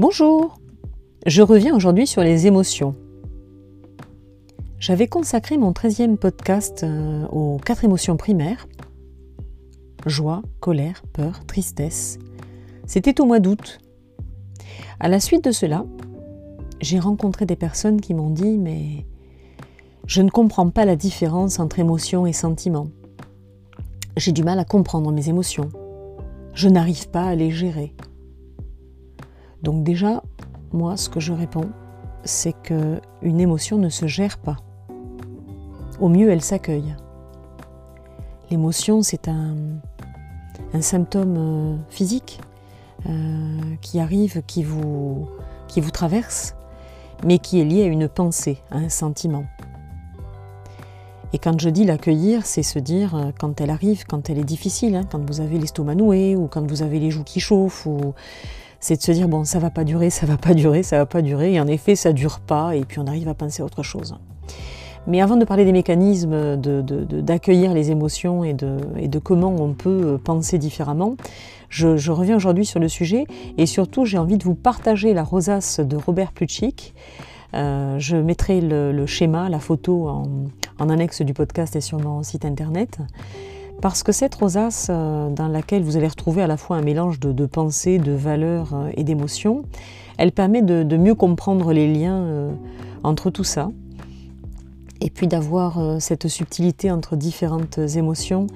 Bonjour Je reviens aujourd'hui sur les émotions. J'avais consacré mon 13e podcast euh, aux quatre émotions primaires. Joie, colère, peur, tristesse. C'était au mois d'août. À la suite de cela, j'ai rencontré des personnes qui m'ont dit mais je ne comprends pas la différence entre émotion et sentiment. J'ai du mal à comprendre mes émotions. Je n'arrive pas à les gérer. Donc déjà, moi, ce que je réponds, c'est que une émotion ne se gère pas. Au mieux, elle s'accueille. L'émotion, c'est un, symptôme euh, physique euh, qui arrive, qui vous, traverse, mais qui est lié à une pensée, à un sentiment. Et quand je dis l'accueillir, c'est se dire euh, quand elle arrive, quand elle est difficile, hein, quand vous avez l'estomac noué ou quand vous avez les joues qui chauffent ou c'est de se dire bon ça va pas durer, ça va pas durer, ça va pas durer, et en effet ça dure pas, et puis on arrive à penser autre chose. Mais avant de parler des mécanismes d'accueillir les émotions et de, comment on peut penser différemment, je, reviens aujourd'hui sur le sujet et surtout j'ai envie de vous partager la rosace de Robert Plutchik. Euh, je mettrai le, schéma, la photo en, en, annexe du podcast et sur mon site internet. Parce que cette rosace, euh, dans laquelle vous allez retrouver à la fois un mélange de, pensées, de valeurs euh, et d'émotions, elle permet de, mieux comprendre les liens euh, entre tout ça. Et puis d'avoir cette subtilité entre différentes émotions,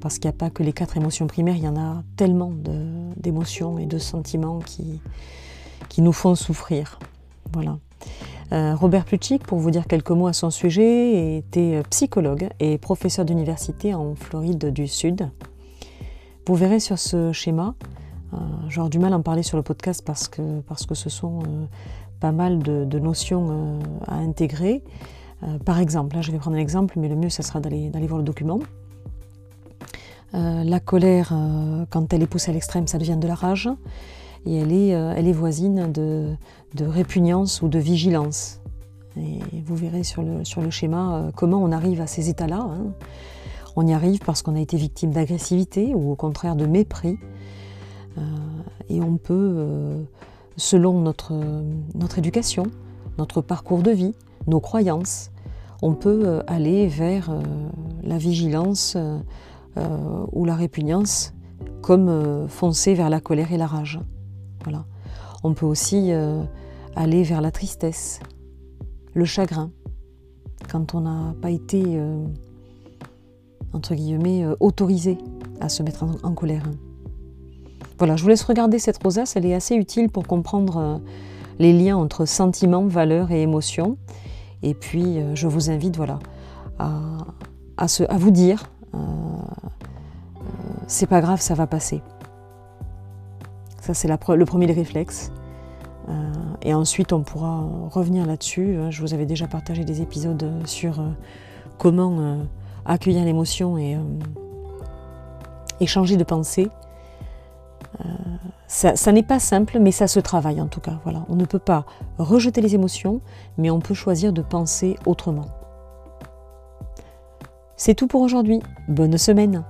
parce qu'il n'y a pas que les quatre émotions primaires, il y en a tellement d'émotions et de sentiments qui, qui nous font souffrir. Voilà. Euh, Robert Plutchik, pour vous dire quelques mots à son sujet, était psychologue et professeur d'université en Floride du Sud. Vous verrez sur ce schéma, euh, j'aurai du mal à en parler sur le podcast parce que, parce que ce sont euh, pas mal de, notions à intégrer. par exemple, là je vais prendre un exemple, mais le mieux ça sera d'aller voir le document. la colère, quand elle est poussée à l'extrême, ça devient de la rage et elle est, euh, voisine de, répugnance ou de vigilance. Et vous verrez sur le, schéma euh, comment on arrive à ces états-là. Hein. On y arrive parce qu'on a été victime d'agressivité ou au contraire de mépris. Euh, et on peut, selon notre éducation, notre parcours de vie, nos croyances, on peut aller vers la vigilance ou la répugnance comme foncer vers la colère et la rage. On peut aussi euh, aller vers la tristesse, le chagrin, quand on n'a pas été, euh, entre guillemets, euh, autorisé à se mettre en, colère. Voilà, je vous laisse regarder cette rosace, elle est assez utile pour comprendre les liens entre sentiments, valeurs et émotions. Et puis, je vous invite voilà, à, à vous dire, c'est pas grave, ça va passer. Ça, c'est le premier réflexe. Euh, et ensuite, on pourra revenir là-dessus. Hein. Je vous avais déjà partagé des épisodes sur euh, comment euh, accueillir l'émotion et, changer de pensée. ça, n'est pas simple, mais ça se travaille en tout cas. Voilà. On ne peut pas rejeter les émotions, mais on peut choisir de penser autrement. C'est tout pour aujourd'hui. Bonne semaine